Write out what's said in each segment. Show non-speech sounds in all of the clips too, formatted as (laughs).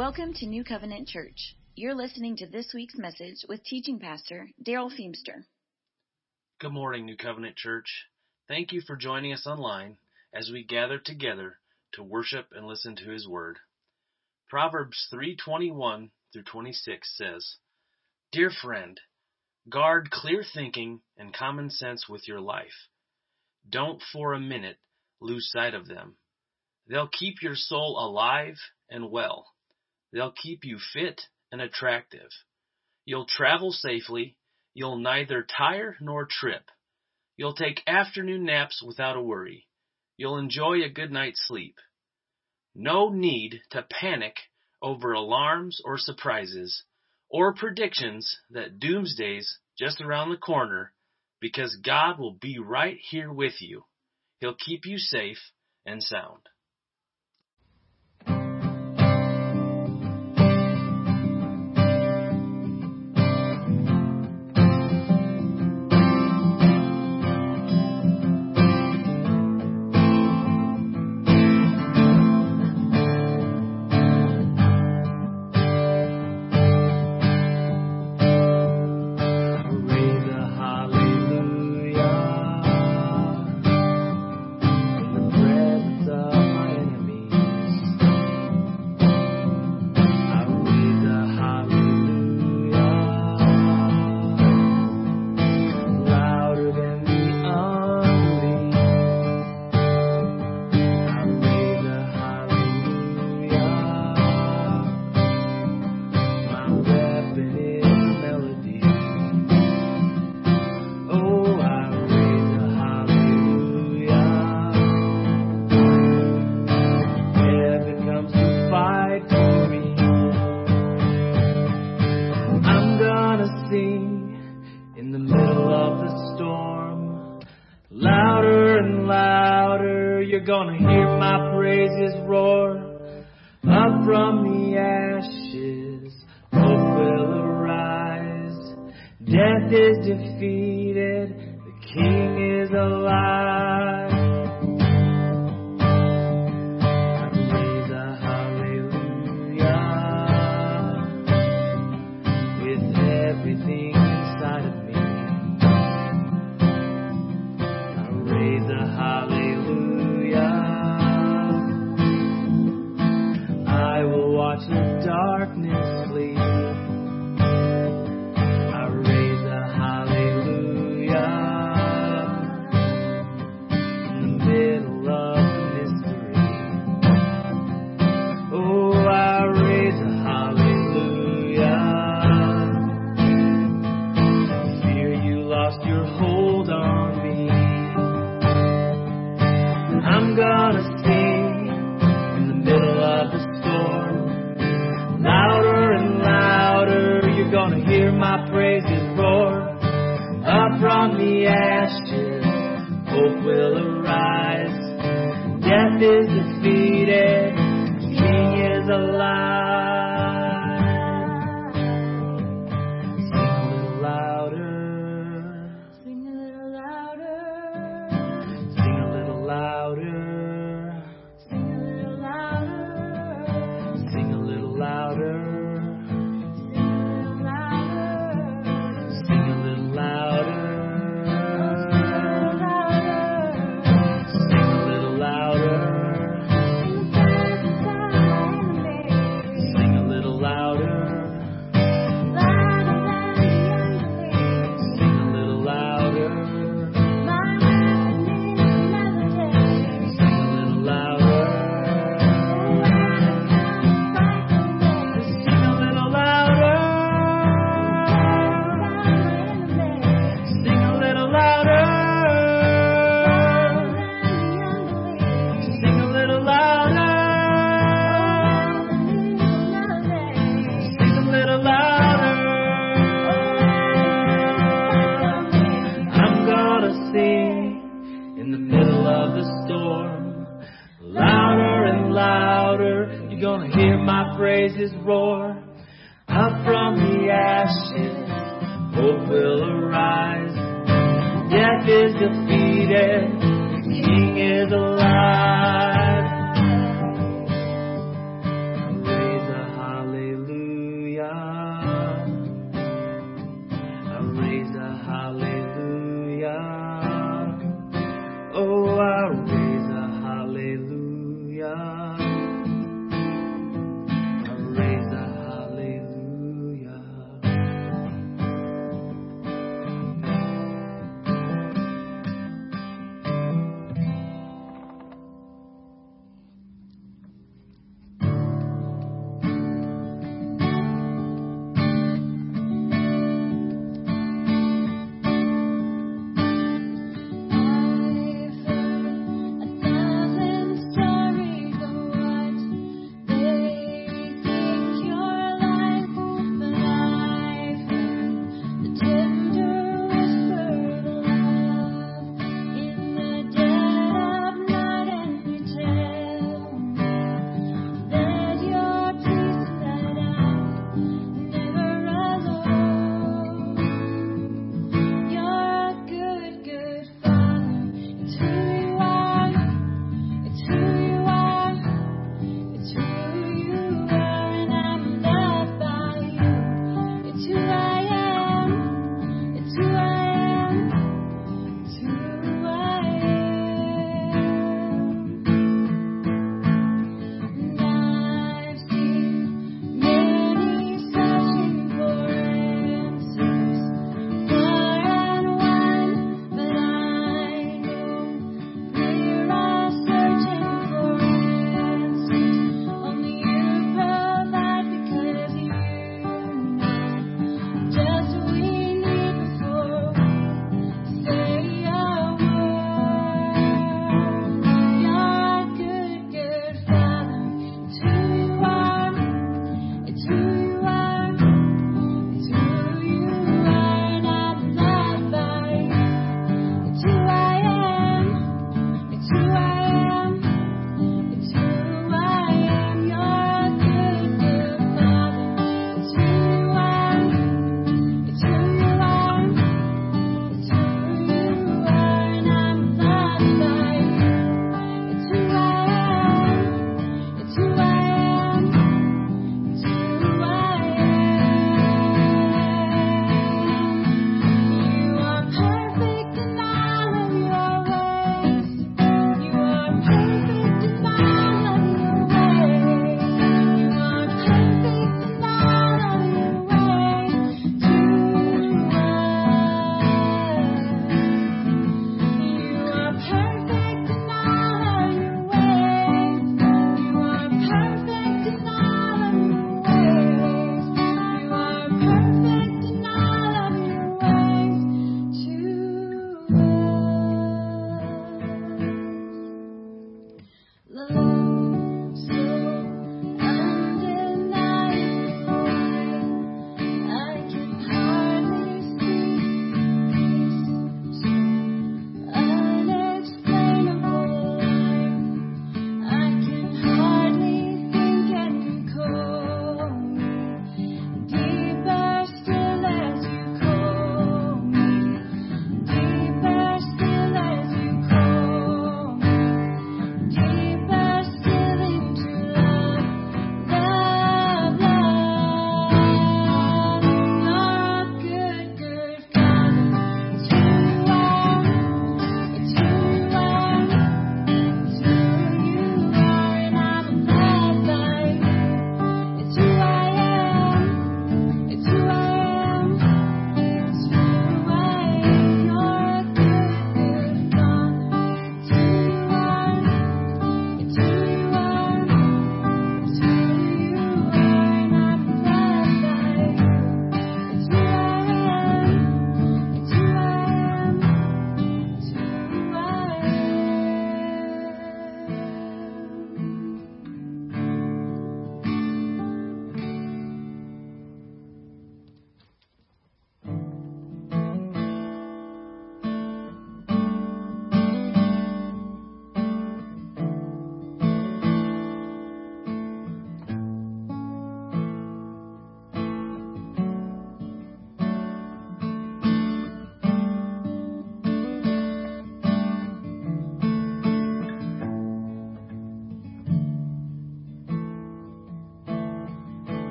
Welcome to New Covenant Church. You're listening to this week's message with teaching pastor Darrell Feemster. Good morning, New Covenant Church. Thank you for joining us online as we gather together to worship and listen to His Word. Proverbs 3:21 through 26 says, "Dear friend, guard clear thinking and common sense with your life. Don't for a minute lose sight of them. They'll keep your soul alive and well. They'll keep you fit and attractive. You'll travel safely. You'll neither tire nor trip. You'll take afternoon naps without a worry. You'll enjoy a good night's sleep. No need to panic over alarms or surprises or predictions that doomsday's just around the corner because God will be right here with you. He'll keep you safe and sound. You're gonna hear my praises roar. Up from the ashes, hope will arise. Death is defeated, the King is alive. My praises roar. Up from the ashes, hope will arise. Death is defeated,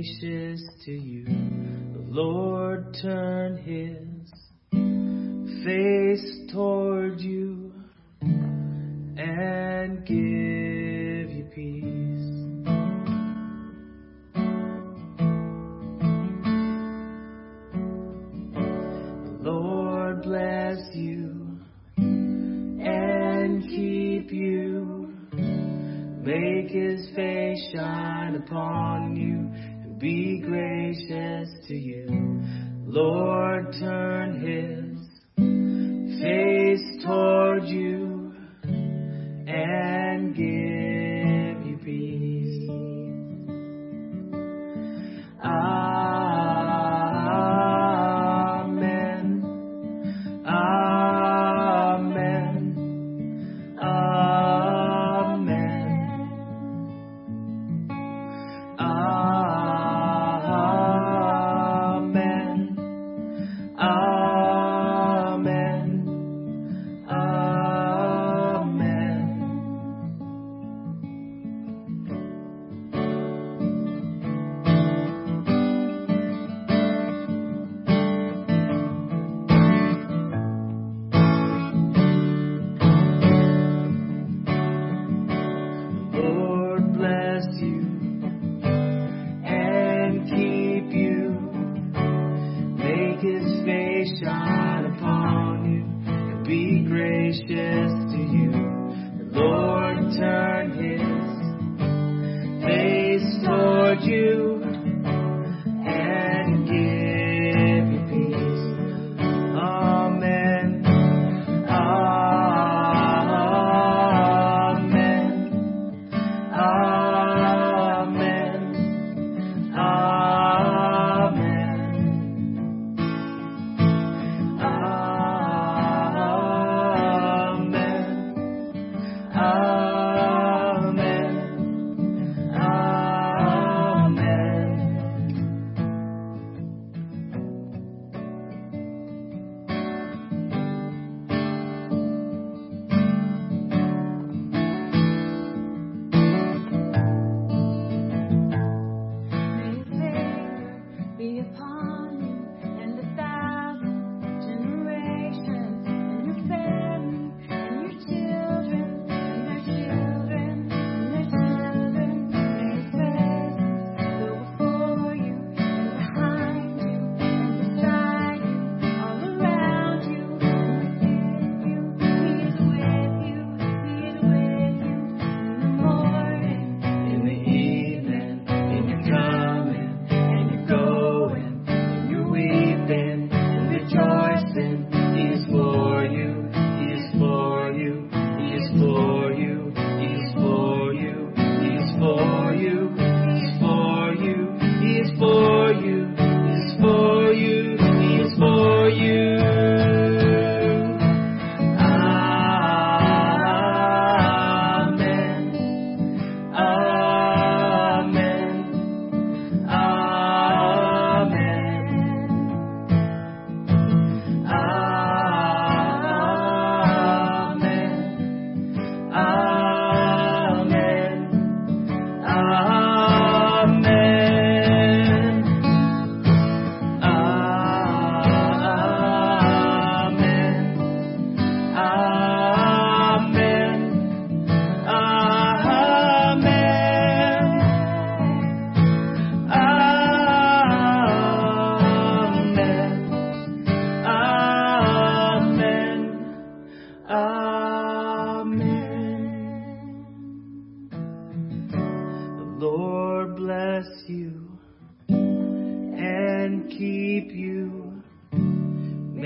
gracious to you, the Lord.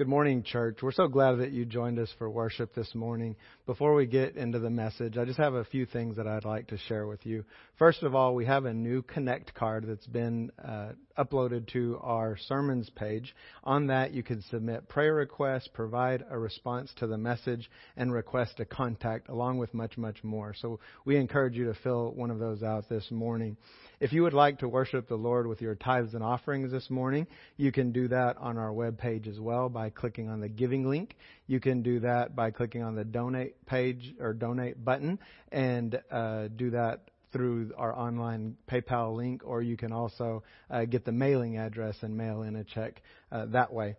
Good morning, church. We're so glad that you joined us for worship this morning. Before we get into the message, I just have a few things that I'd like to share with you. First of all, we have a new Connect card that's been uh, uploaded to our sermons page. On that, you can submit prayer requests, provide a response to the message, and request a contact, along with much, much more. So we encourage you to fill one of those out this morning. If you would like to worship the Lord with your tithes and offerings this morning, you can do that on our web page as well by clicking on the giving link. You can do that by clicking on the donate page or donate button and uh, do that through our online PayPal link, or you can also uh, get the mailing address and mail in a check uh, that way.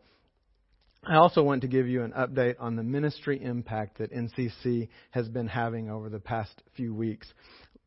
I also want to give you an update on the ministry impact that NCC has been having over the past few weeks.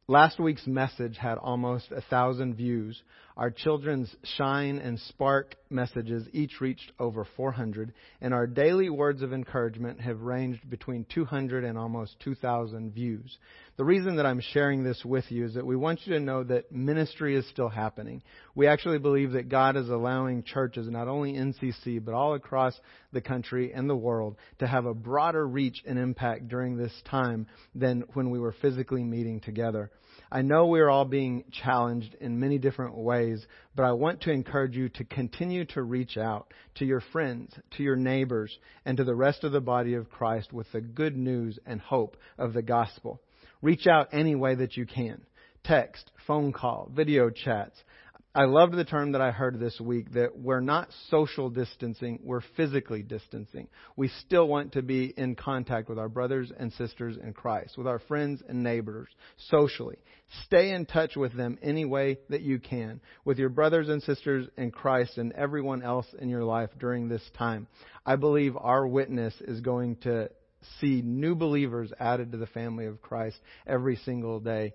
Last week's message had almost a thousand views. Our children's Shine and Spark messages each reached over 400, and our daily words of encouragement have ranged between 200 and almost 2,000 views. The reason that I'm sharing this with you is that we want you to know that ministry is still happening. We actually believe that God is allowing churches, not only NCC, but all across the country and the world, to have a broader reach and impact during this time than when we were physically meeting together. I know we're all being challenged in many different ways, but I want to encourage you to continue to reach out to your friends, to your neighbors, and to the rest of the body of Christ with the good news and hope of the gospel. Reach out any way that you can. Text, phone call, video chats. I loved the term that I heard this week that we're not social distancing, we're physically distancing. We still want to be in contact with our brothers and sisters in Christ, with our friends and neighbors, socially. Stay in touch with them any way that you can, with your brothers and sisters in Christ and everyone else in your life during this time. I believe our witness is going to see new believers added to the family of Christ every single day.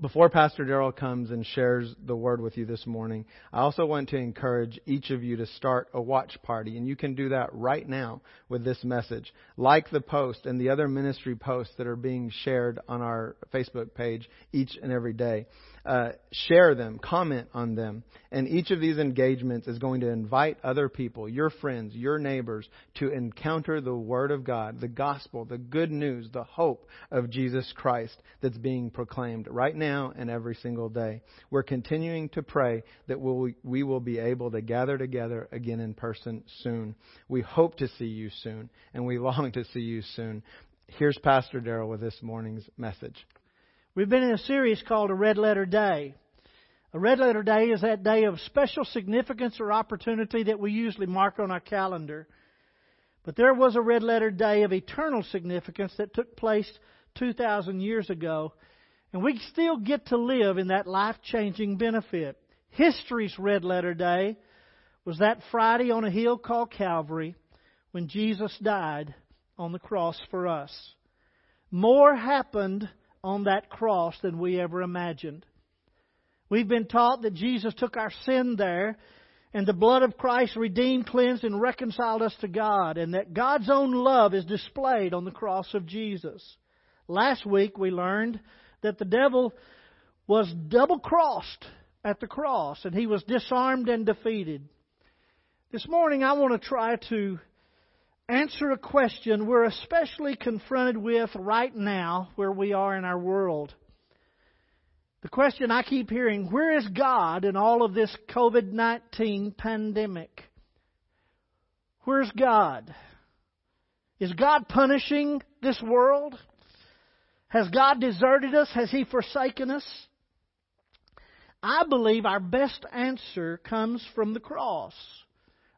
Before Pastor Darrell comes and shares the word with you this morning, I also want to encourage each of you to start a watch party, and you can do that right now with this message. Like the post and the other ministry posts that are being shared on our Facebook page each and every day. Uh, share them, comment on them, and each of these engagements is going to invite other people, your friends, your neighbors, to encounter the Word of God, the gospel, the good news, the hope of Jesus Christ that's being proclaimed right now and every single day. We're continuing to pray that we'll, we will be able to gather together again in person soon. We hope to see you soon, and we (laughs) long to see you soon. Here's Pastor Darrell with this morning's message. We've been in a series called A Red Letter Day. A Red Letter Day is that day of special significance or opportunity that we usually mark on our calendar. But there was a Red Letter Day of eternal significance that took place 2,000 years ago, and we still get to live in that life changing benefit. History's Red Letter Day was that Friday on a hill called Calvary when Jesus died on the cross for us. More happened on that cross than we ever imagined. We've been taught that Jesus took our sin there, and the blood of Christ redeemed, cleansed, and reconciled us to God, and that God's own love is displayed on the cross of Jesus. Last week we learned that the devil was double crossed at the cross, and he was disarmed and defeated. This morning I want to try to answer a question we're especially confronted with right now where we are in our world. The question I keep hearing where is God in all of this COVID 19 pandemic? Where's God? Is God punishing this world? Has God deserted us? Has He forsaken us? I believe our best answer comes from the cross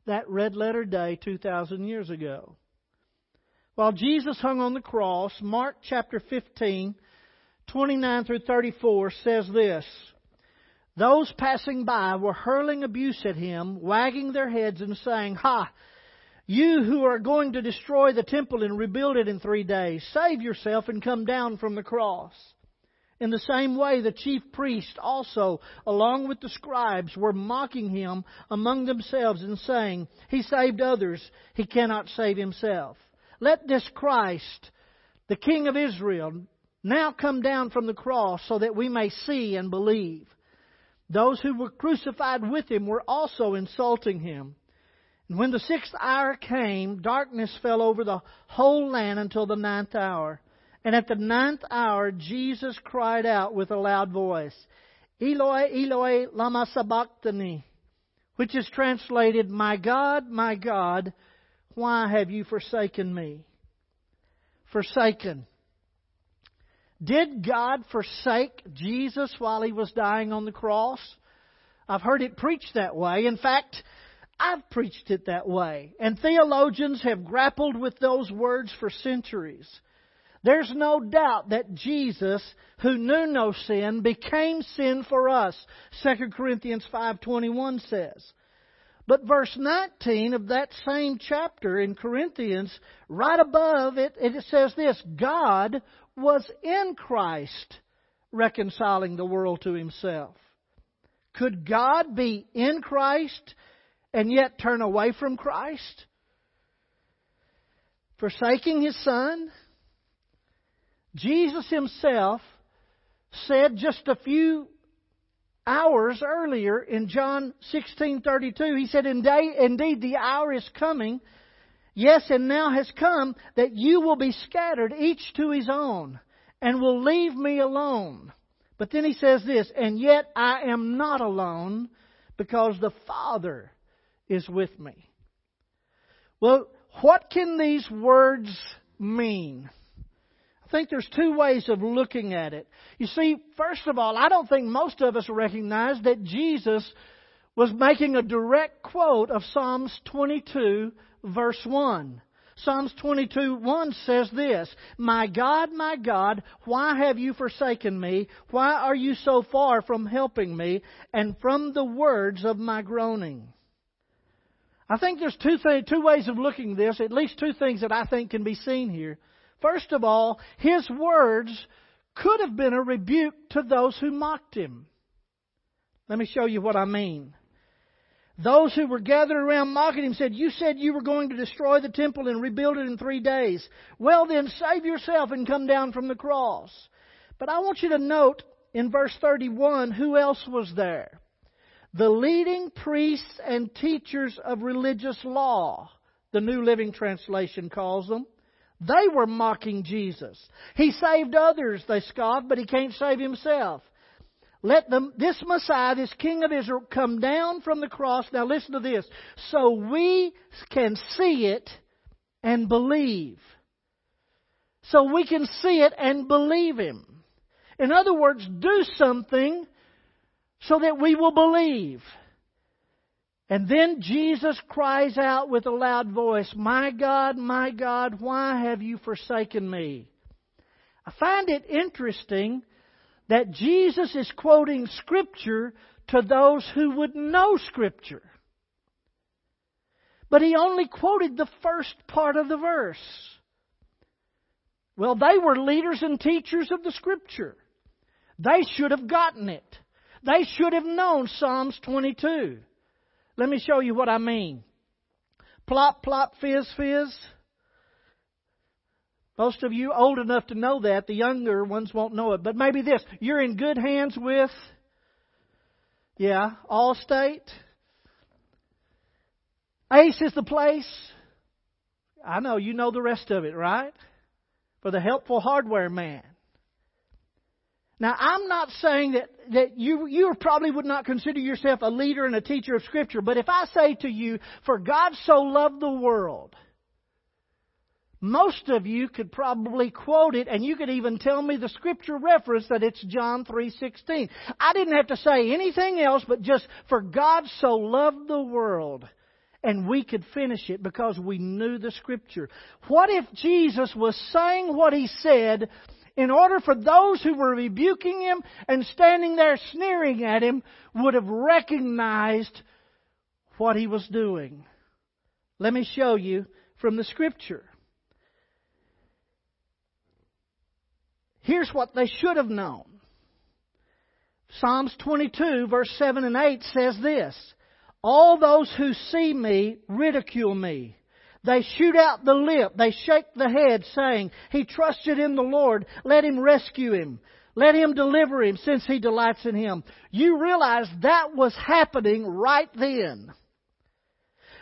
that red letter day 2,000 years ago. While Jesus hung on the cross, Mark chapter 15, 29 through 34 says this Those passing by were hurling abuse at him, wagging their heads and saying, Ha! You who are going to destroy the temple and rebuild it in three days, save yourself and come down from the cross. In the same way, the chief priests also, along with the scribes, were mocking him among themselves and saying, He saved others, he cannot save himself. Let this Christ, the King of Israel, now come down from the cross so that we may see and believe. Those who were crucified with him were also insulting him. And when the sixth hour came, darkness fell over the whole land until the ninth hour. And at the ninth hour, Jesus cried out with a loud voice, Eloi, Eloi, lama sabachthani, which is translated, My God, my God, why have you forsaken me? Forsaken. Did God forsake Jesus while he was dying on the cross? I've heard it preached that way. In fact, I've preached it that way. And theologians have grappled with those words for centuries. There's no doubt that Jesus, who knew no sin, became sin for us. 2 Corinthians 5:21 says. But verse 19 of that same chapter in Corinthians, right above it, it says this God was in Christ reconciling the world to himself. Could God be in Christ and yet turn away from Christ? Forsaking his Son? Jesus himself said just a few hours earlier in John 16:32 he said indeed the hour is coming yes and now has come that you will be scattered each to his own and will leave me alone. But then he says this and yet I am not alone because the Father is with me. Well what can these words mean think there's two ways of looking at it. You see, first of all, I don't think most of us recognize that Jesus was making a direct quote of Psalms 22, verse 1. Psalms 22, 1 says this, My God, my God, why have you forsaken me? Why are you so far from helping me and from the words of my groaning? I think there's two, th- two ways of looking at this, at least two things that I think can be seen here. First of all, his words could have been a rebuke to those who mocked him. Let me show you what I mean. Those who were gathered around mocking him said, You said you were going to destroy the temple and rebuild it in three days. Well, then, save yourself and come down from the cross. But I want you to note in verse 31 who else was there. The leading priests and teachers of religious law, the New Living Translation calls them. They were mocking Jesus. He saved others, they scoffed, but he can't save himself. Let them, this Messiah, this King of Israel, come down from the cross. Now listen to this. So we can see it and believe. So we can see it and believe Him. In other words, do something so that we will believe. And then Jesus cries out with a loud voice, My God, my God, why have you forsaken me? I find it interesting that Jesus is quoting Scripture to those who would know Scripture. But he only quoted the first part of the verse. Well, they were leaders and teachers of the Scripture. They should have gotten it. They should have known Psalms 22. Let me show you what I mean. Plop, plop, fizz, fizz. Most of you old enough to know that. The younger ones won't know it. But maybe this. You're in good hands with, yeah, Allstate. Ace is the place. I know you know the rest of it, right? For the helpful hardware man. Now, I'm not saying that, that you, you probably would not consider yourself a leader and a teacher of Scripture, but if I say to you, for God so loved the world, most of you could probably quote it and you could even tell me the scripture reference that it's John 3:16. I didn't have to say anything else but just for God so loved the world and we could finish it because we knew the scripture. What if Jesus was saying what he said in order for those who were rebuking him and standing there sneering at him would have recognized what he was doing. Let me show you from the scripture. Here's what they should have known. Psalms 22 verse 7 and 8 says this, All those who see me ridicule me. They shoot out the lip. They shake the head, saying, He trusted in the Lord. Let Him rescue him. Let Him deliver him, since He delights in Him. You realize that was happening right then.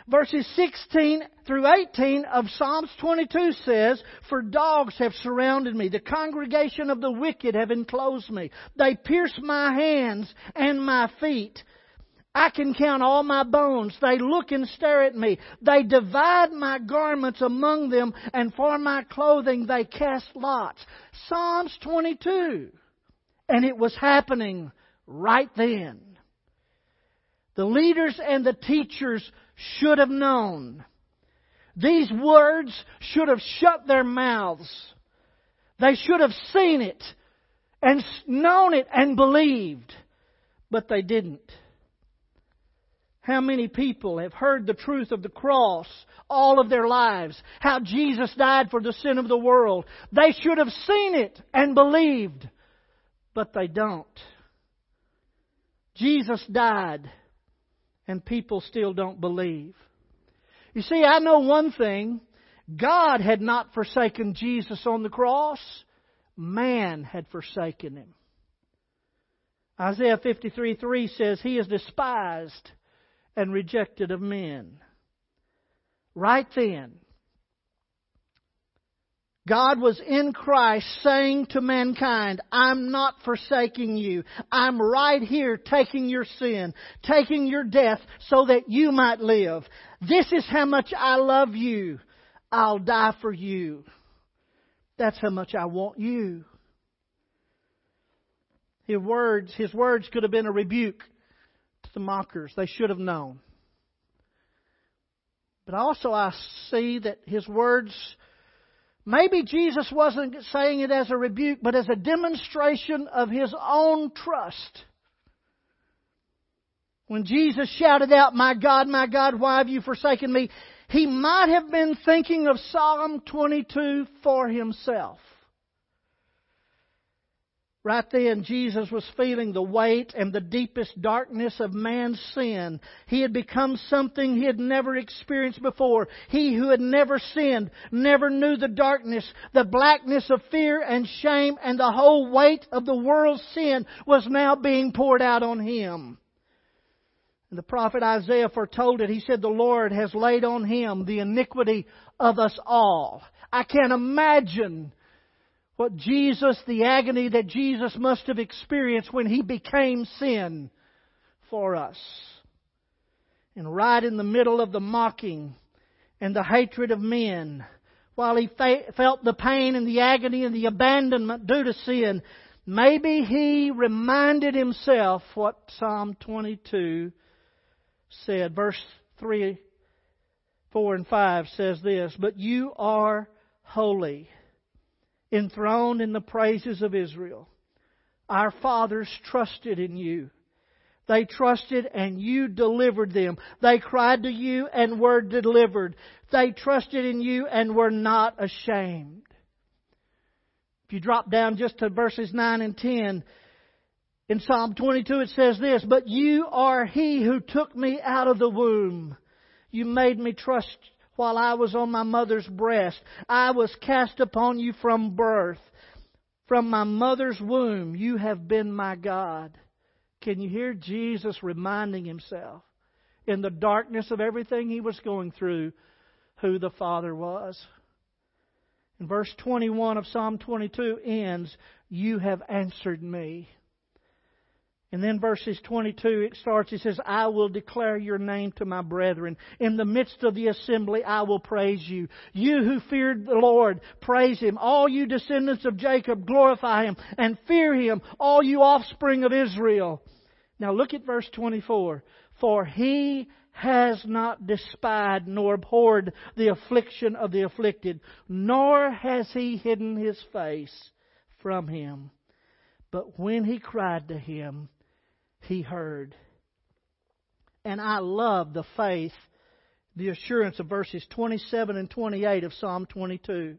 Verses 16 through 18 of Psalms 22 says, For dogs have surrounded me, the congregation of the wicked have enclosed me. They pierce my hands and my feet. I can count all my bones. They look and stare at me. They divide my garments among them, and for my clothing they cast lots. Psalms 22. And it was happening right then. The leaders and the teachers should have known. These words should have shut their mouths. They should have seen it and known it and believed, but they didn't. How many people have heard the truth of the cross all of their lives? How Jesus died for the sin of the world. They should have seen it and believed, but they don't. Jesus died and people still don't believe. You see, I know one thing. God had not forsaken Jesus on the cross. Man had forsaken him. Isaiah 53 3 says, He is despised and rejected of men. Right then, God was in Christ saying to mankind, I'm not forsaking you. I'm right here taking your sin, taking your death so that you might live. This is how much I love you. I'll die for you. That's how much I want you. His words, his words could have been a rebuke the mockers. They should have known. But also I see that his words Maybe Jesus wasn't saying it as a rebuke, but as a demonstration of his own trust. When Jesus shouted out, My God, my God, why have you forsaken me? He might have been thinking of Psalm 22 for himself. Right then, Jesus was feeling the weight and the deepest darkness of man's sin. He had become something he had never experienced before. He who had never sinned never knew the darkness, the blackness of fear and shame, and the whole weight of the world's sin was now being poured out on him. And the prophet Isaiah foretold it. He said, The Lord has laid on him the iniquity of us all. I can't imagine what Jesus, the agony that Jesus must have experienced when he became sin for us. And right in the middle of the mocking and the hatred of men, while he fa- felt the pain and the agony and the abandonment due to sin, maybe he reminded himself what Psalm 22 said. Verse 3, 4, and 5 says this, But you are holy enthroned in the praises of Israel. Our fathers trusted in you. They trusted and you delivered them. They cried to you and were delivered. They trusted in you and were not ashamed. If you drop down just to verses 9 and 10, in Psalm 22 it says this, But you are he who took me out of the womb. You made me trust while I was on my mother's breast. I was cast upon you from birth. From my mother's womb, you have been my God. Can you hear Jesus reminding himself in the darkness of everything he was going through who the Father was? And verse 21 of Psalm 22 ends, You have answered me. And then verses 22, it starts, it says, I will declare your name to my brethren. In the midst of the assembly, I will praise you. You who feared the Lord, praise him. All you descendants of Jacob, glorify him and fear him. All you offspring of Israel. Now look at verse 24. For he has not despised nor abhorred the affliction of the afflicted, nor has he hidden his face from him. But when he cried to him, he heard. And I love the faith, the assurance of verses 27 and 28 of Psalm 22.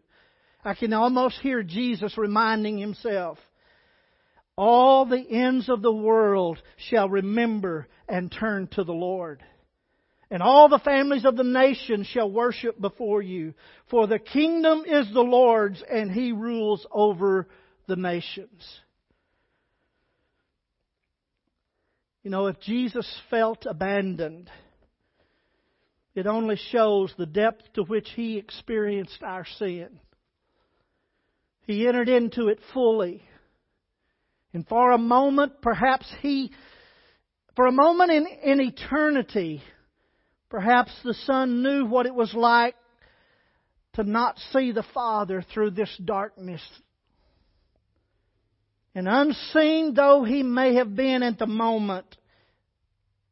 I can almost hear Jesus reminding himself, all the ends of the world shall remember and turn to the Lord. And all the families of the nations shall worship before you. For the kingdom is the Lord's and he rules over the nations. You know, if Jesus felt abandoned, It only shows the depth to which he experienced our sin. He entered into it fully. And for a moment, perhaps he, for a moment in, in eternity, perhaps the Son knew what it was like to not see the Father through this darkness. And unseen though he may have been at the moment,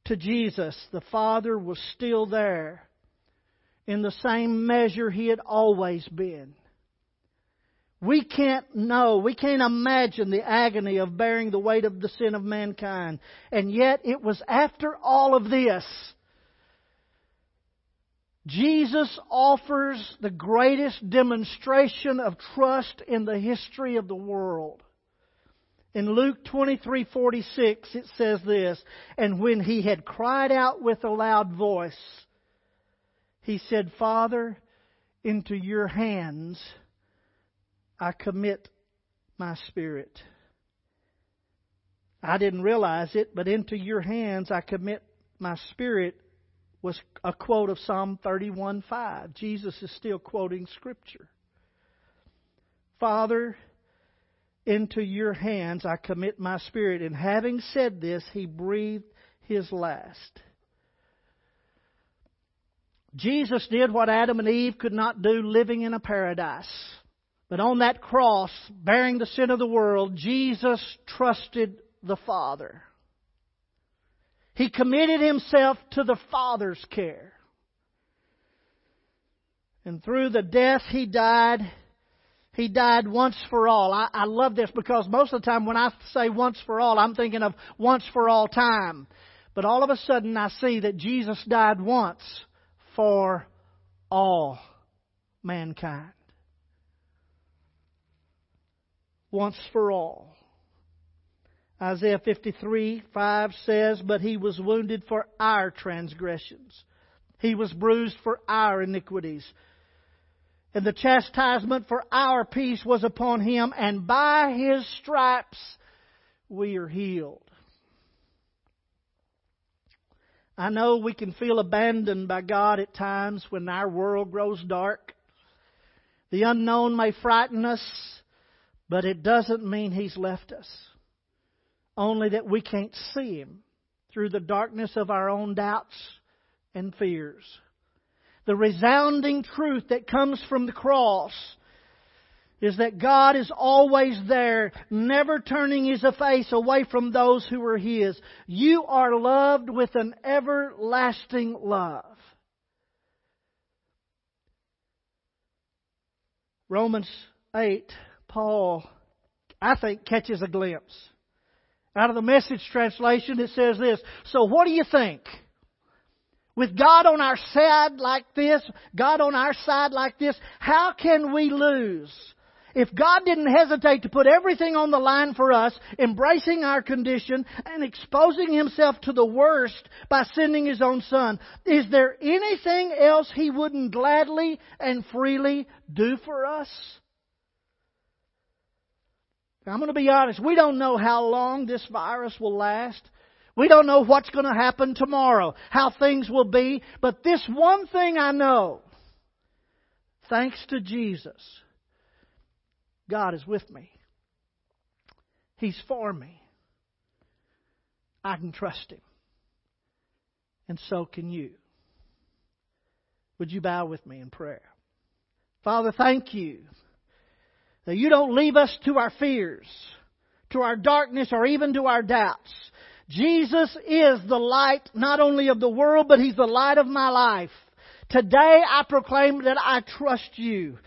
to Jesus, the Father was still there in the same measure He had always been. We can't know, we can't imagine the agony of bearing the weight of the sin of mankind. And yet it was after all of this, Jesus offers the greatest demonstration of trust in the history of the world. In Luke 23:46 it says this, and when he had cried out with a loud voice, he said, "Father, into your hands I commit my spirit." I didn't realize it, but into your hands I commit my spirit was a quote of Psalm 31:5. Jesus is still quoting scripture. Father, into your hands I commit my spirit. And having said this, he breathed his last. Jesus did what Adam and Eve could not do living in a paradise. But on that cross, bearing the sin of the world, Jesus trusted the Father. He committed himself to the Father's care. And through the death he died, he died once for all. I, I love this because most of the time when I say once for all, I'm thinking of once for all time. But all of a sudden I see that Jesus died once for all mankind. Once for all. Isaiah 53 5 says, But he was wounded for our transgressions, he was bruised for our iniquities. And the chastisement for our peace was upon him, and by his stripes we are healed. I know we can feel abandoned by God at times when our world grows dark. The unknown may frighten us, but it doesn't mean He's left us. Only that we can't see Him through the darkness of our own doubts and fears the resounding truth that comes from the cross is that God is always there, never turning His face away from those who are His. You are loved with an everlasting love. Romans 8, Paul, I think, catches a glimpse. Out of the message translation, it says this So, what do you think? With God on our side like this, God on our side like this, how can we lose? If God didn't hesitate to put everything on the line for us, embracing our condition and exposing Himself to the worst by sending His own Son, is there anything else He wouldn't gladly and freely do for us? I'm going to be honest, we don't know how long this virus will last. We don't know what's going to happen tomorrow, how things will be, but this one thing I know thanks to Jesus, God is with me. He's for me. I can trust Him. And so can you. Would you bow with me in prayer? Father, thank you that you don't leave us to our fears, to our darkness, or even to our doubts. Jesus is the light not only of the world, but He's the light of my life. Today I proclaim that I trust you.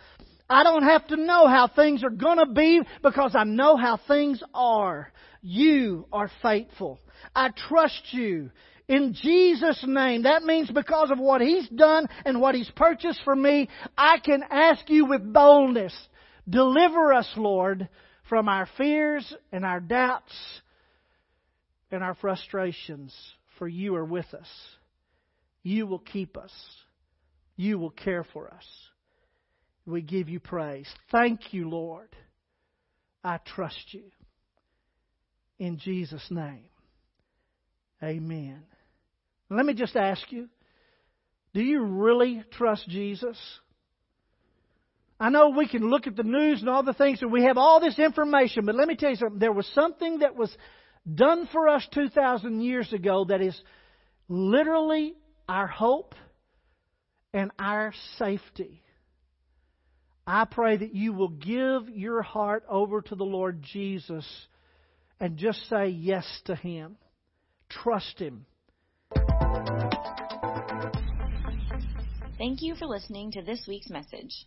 I don't have to know how things are going to be because I know how things are. You are faithful. I trust you. In Jesus' name. That means because of what He's done and what He's purchased for me, I can ask you with boldness, deliver us, Lord, from our fears and our doubts and our frustrations, for you are with us. You will keep us. You will care for us. We give you praise. Thank you, Lord. I trust you. In Jesus' name. Amen. Let me just ask you Do you really trust Jesus? I know we can look at the news and all the things, and we have all this information, but let me tell you something. There was something that was done for us 2,000 years ago that is literally our hope and our safety. I pray that you will give your heart over to the Lord Jesus and just say yes to Him. Trust Him. Thank you for listening to this week's message.